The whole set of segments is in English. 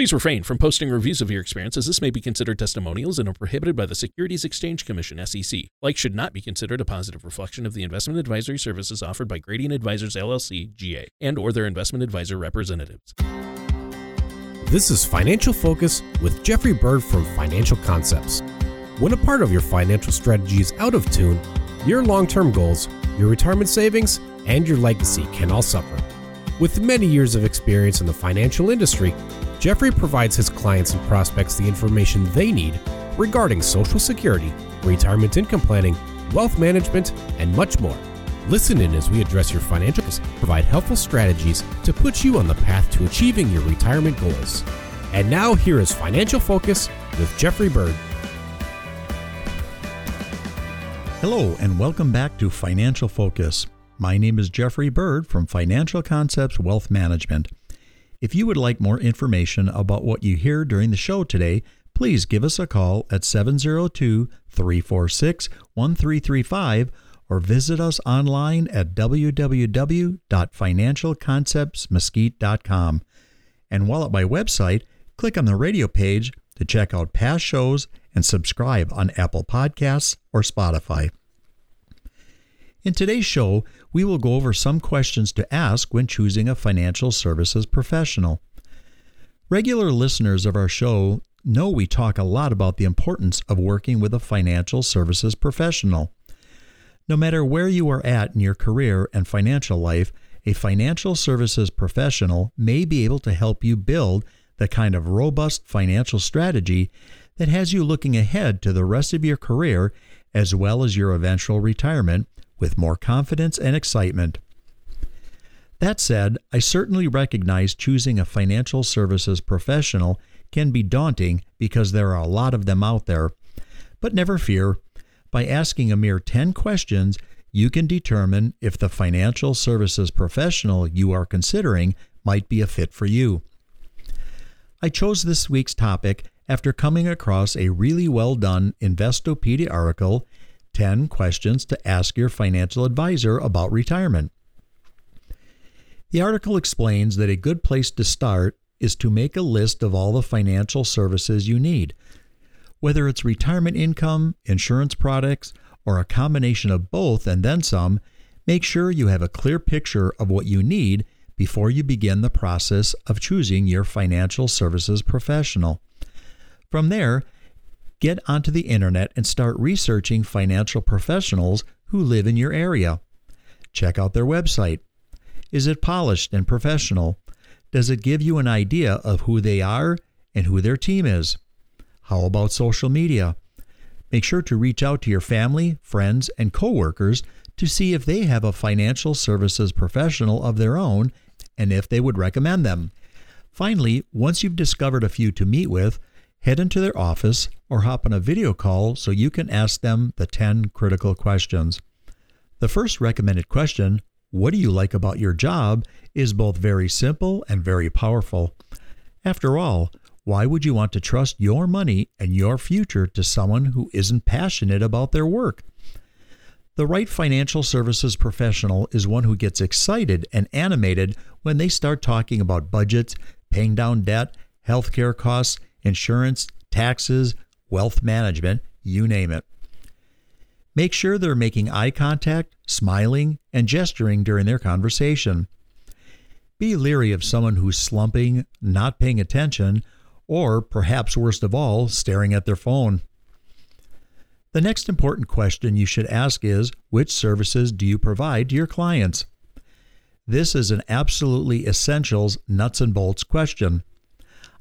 Please refrain from posting reviews of your experience as this may be considered testimonials and are prohibited by the Securities Exchange Commission SEC. Like should not be considered a positive reflection of the investment advisory services offered by Gradient Advisors LLC GA and or their investment advisor representatives. This is Financial Focus with Jeffrey Bird from Financial Concepts. When a part of your financial strategy is out of tune, your long-term goals, your retirement savings, and your legacy can all suffer. With many years of experience in the financial industry, Jeffrey provides his clients and prospects the information they need regarding Social Security, retirement income planning, wealth management, and much more. Listen in as we address your financial provide helpful strategies to put you on the path to achieving your retirement goals. And now here is Financial Focus with Jeffrey Bird. Hello and welcome back to Financial Focus. My name is Jeffrey Bird from Financial Concepts Wealth Management. If you would like more information about what you hear during the show today, please give us a call at 702 346 1335 or visit us online at www.financialconceptsmesquite.com. And while at my website, click on the radio page to check out past shows and subscribe on Apple Podcasts or Spotify. In today's show, we will go over some questions to ask when choosing a financial services professional. Regular listeners of our show know we talk a lot about the importance of working with a financial services professional. No matter where you are at in your career and financial life, a financial services professional may be able to help you build the kind of robust financial strategy that has you looking ahead to the rest of your career as well as your eventual retirement with more confidence and excitement. That said, I certainly recognize choosing a financial services professional can be daunting because there are a lot of them out there. But never fear, by asking a mere 10 questions, you can determine if the financial services professional you are considering might be a fit for you. I chose this week's topic after coming across a really well done Investopedia article 10 questions to ask your financial advisor about retirement. The article explains that a good place to start is to make a list of all the financial services you need. Whether it's retirement income, insurance products, or a combination of both and then some, make sure you have a clear picture of what you need before you begin the process of choosing your financial services professional. From there, get onto the internet and start researching financial professionals who live in your area. Check out their website. Is it polished and professional? Does it give you an idea of who they are and who their team is? How about social media? Make sure to reach out to your family, friends, and coworkers to see if they have a financial services professional of their own and if they would recommend them. Finally, once you've discovered a few to meet with, head into their office or hop on a video call so you can ask them the 10 critical questions. The first recommended question, What do you like about your job? is both very simple and very powerful. After all, why would you want to trust your money and your future to someone who isn't passionate about their work? The right financial services professional is one who gets excited and animated when they start talking about budgets, paying down debt, healthcare costs, insurance, taxes, wealth management, you name it. Make sure they're making eye contact, smiling, and gesturing during their conversation. Be leery of someone who's slumping, not paying attention, or perhaps worst of all, staring at their phone. The next important question you should ask is which services do you provide to your clients? This is an absolutely essentials nuts and bolts question.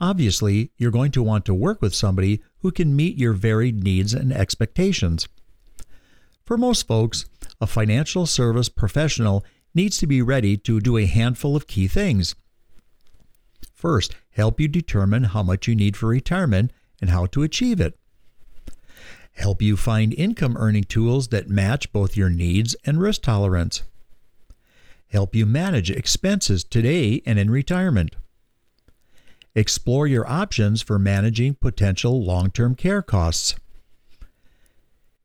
Obviously, you're going to want to work with somebody who can meet your varied needs and expectations. For most folks, a financial service professional needs to be ready to do a handful of key things. First, help you determine how much you need for retirement and how to achieve it. Help you find income earning tools that match both your needs and risk tolerance. Help you manage expenses today and in retirement Explore your options for managing potential long term care costs.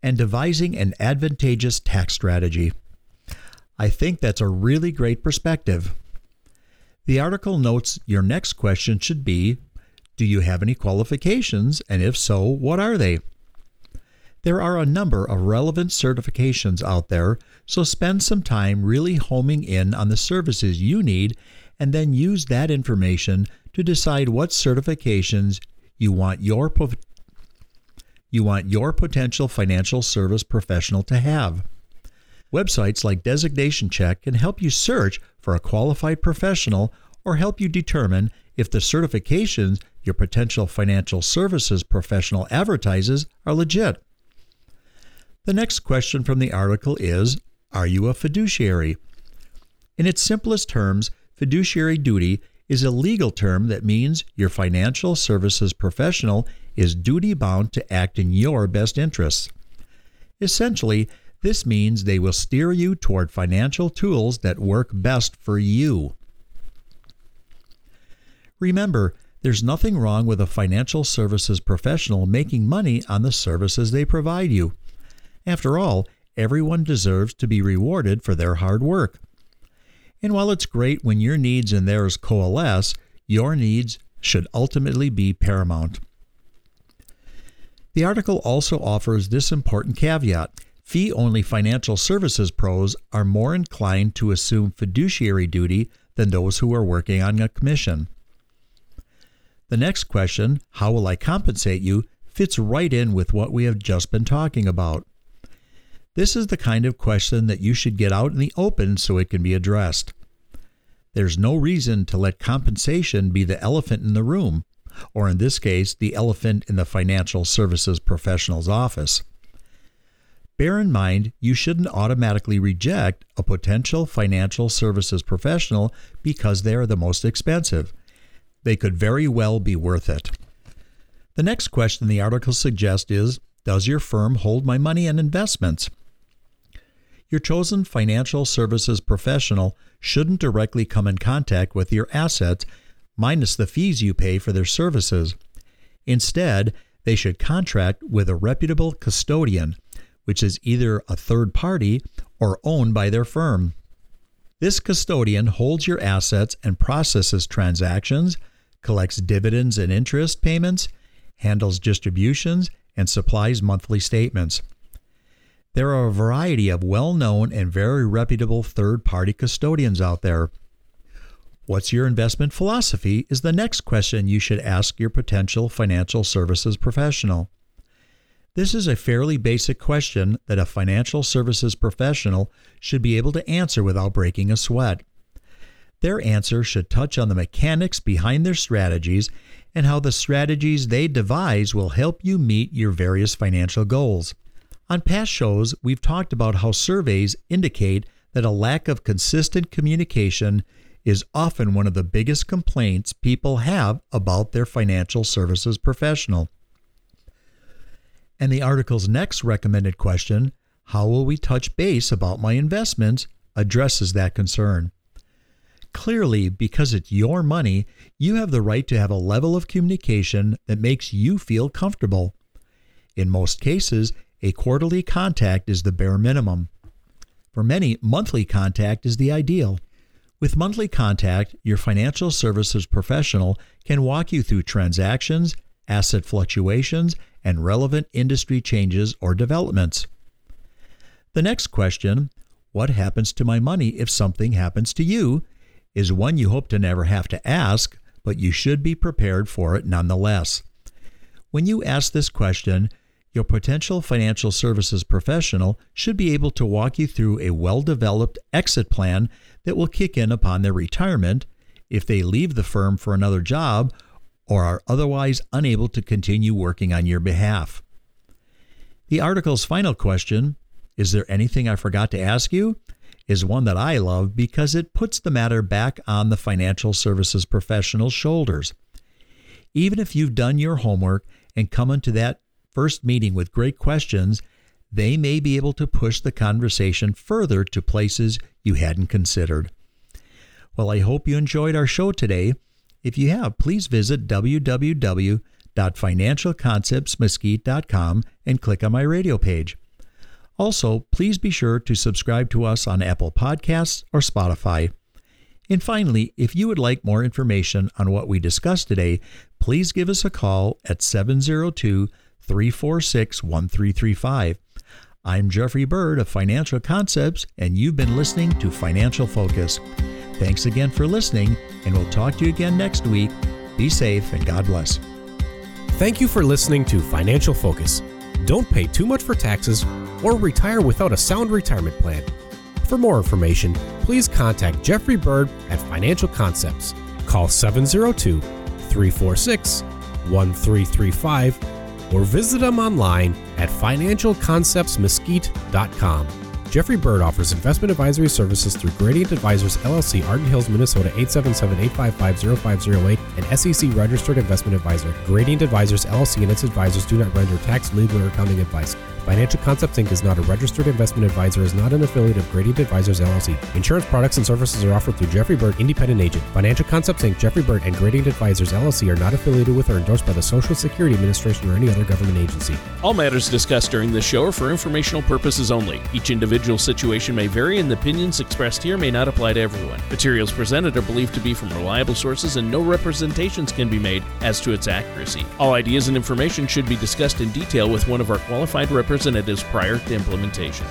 And devising an advantageous tax strategy. I think that's a really great perspective. The article notes your next question should be Do you have any qualifications, and if so, what are they? There are a number of relevant certifications out there, so spend some time really homing in on the services you need and then use that information to decide what certifications you want your you want your potential financial service professional to have. Websites like Designation Check can help you search for a qualified professional or help you determine if the certifications your potential financial services professional advertises are legit. The next question from the article is Are you a fiduciary? In its simplest terms, fiduciary duty is a legal term that means your financial services professional is duty bound to act in your best interests. Essentially, this means they will steer you toward financial tools that work best for you. Remember, there's nothing wrong with a financial services professional making money on the services they provide you. After all, everyone deserves to be rewarded for their hard work. And while it's great when your needs and theirs coalesce, your needs should ultimately be paramount. The article also offers this important caveat fee only financial services pros are more inclined to assume fiduciary duty than those who are working on a commission. The next question, how will I compensate you, fits right in with what we have just been talking about. This is the kind of question that you should get out in the open so it can be addressed. There's no reason to let compensation be the elephant in the room, or in this case, the elephant in the financial services professional's office. Bear in mind, you shouldn't automatically reject a potential financial services professional because they are the most expensive. They could very well be worth it. The next question the article suggests is Does your firm hold my money and investments? Your chosen financial services professional shouldn't directly come in contact with your assets, minus the fees you pay for their services. Instead, they should contract with a reputable custodian, which is either a third party or owned by their firm. This custodian holds your assets and processes transactions, collects dividends and interest payments, handles distributions, and supplies monthly statements. There are a variety of well known and very reputable third party custodians out there. What's your investment philosophy is the next question you should ask your potential financial services professional. This is a fairly basic question that a financial services professional should be able to answer without breaking a sweat. Their answer should touch on the mechanics behind their strategies and how the strategies they devise will help you meet your various financial goals. On past shows, we've talked about how surveys indicate that a lack of consistent communication is often one of the biggest complaints people have about their financial services professional. And the article's next recommended question, How will we touch base about my investments? addresses that concern. Clearly, because it's your money, you have the right to have a level of communication that makes you feel comfortable. In most cases, a quarterly contact is the bare minimum. For many, monthly contact is the ideal. With monthly contact, your financial services professional can walk you through transactions, asset fluctuations, and relevant industry changes or developments. The next question, what happens to my money if something happens to you, is one you hope to never have to ask, but you should be prepared for it nonetheless. When you ask this question, your potential financial services professional should be able to walk you through a well developed exit plan that will kick in upon their retirement if they leave the firm for another job or are otherwise unable to continue working on your behalf. The article's final question, Is there anything I forgot to ask you? is one that I love because it puts the matter back on the financial services professional's shoulders. Even if you've done your homework and come into that first meeting with great questions, they may be able to push the conversation further to places you hadn't considered. Well, I hope you enjoyed our show today. If you have, please visit www.financialconceptsmesquite.com and click on my radio page. Also, please be sure to subscribe to us on Apple Podcasts or Spotify. And finally, if you would like more information on what we discussed today, please give us a call at 702 346 1335. I'm Jeffrey Bird of Financial Concepts, and you've been listening to Financial Focus. Thanks again for listening, and we'll talk to you again next week. Be safe and God bless. Thank you for listening to Financial Focus. Don't pay too much for taxes or retire without a sound retirement plan. For more information, please contact Jeffrey Bird at Financial Concepts. Call 702 346 1335 or visit them online at financialconceptsmesquite.com. Jeffrey Bird offers investment advisory services through Gradient Advisors LLC, Arden Hills, Minnesota 877-855-0508, and SEC registered investment advisor. Gradient Advisors LLC and its advisors do not render tax, legal, or accounting advice. Financial Concepts Inc. is not a registered investment advisor, is not an affiliate of Gradient Advisors LLC. Insurance products and services are offered through Jeffrey Bird, independent agent. Financial Concepts Inc., Jeffrey Bird, and Gradient Advisors LLC are not affiliated with or endorsed by the Social Security Administration or any other government agency. All matters discussed during this show are for informational purposes only. Each individual situation may vary, and the opinions expressed here may not apply to everyone. Materials presented are believed to be from reliable sources, and no representations can be made as to its accuracy. All ideas and information should be discussed in detail with one of our qualified representatives prior to implementation.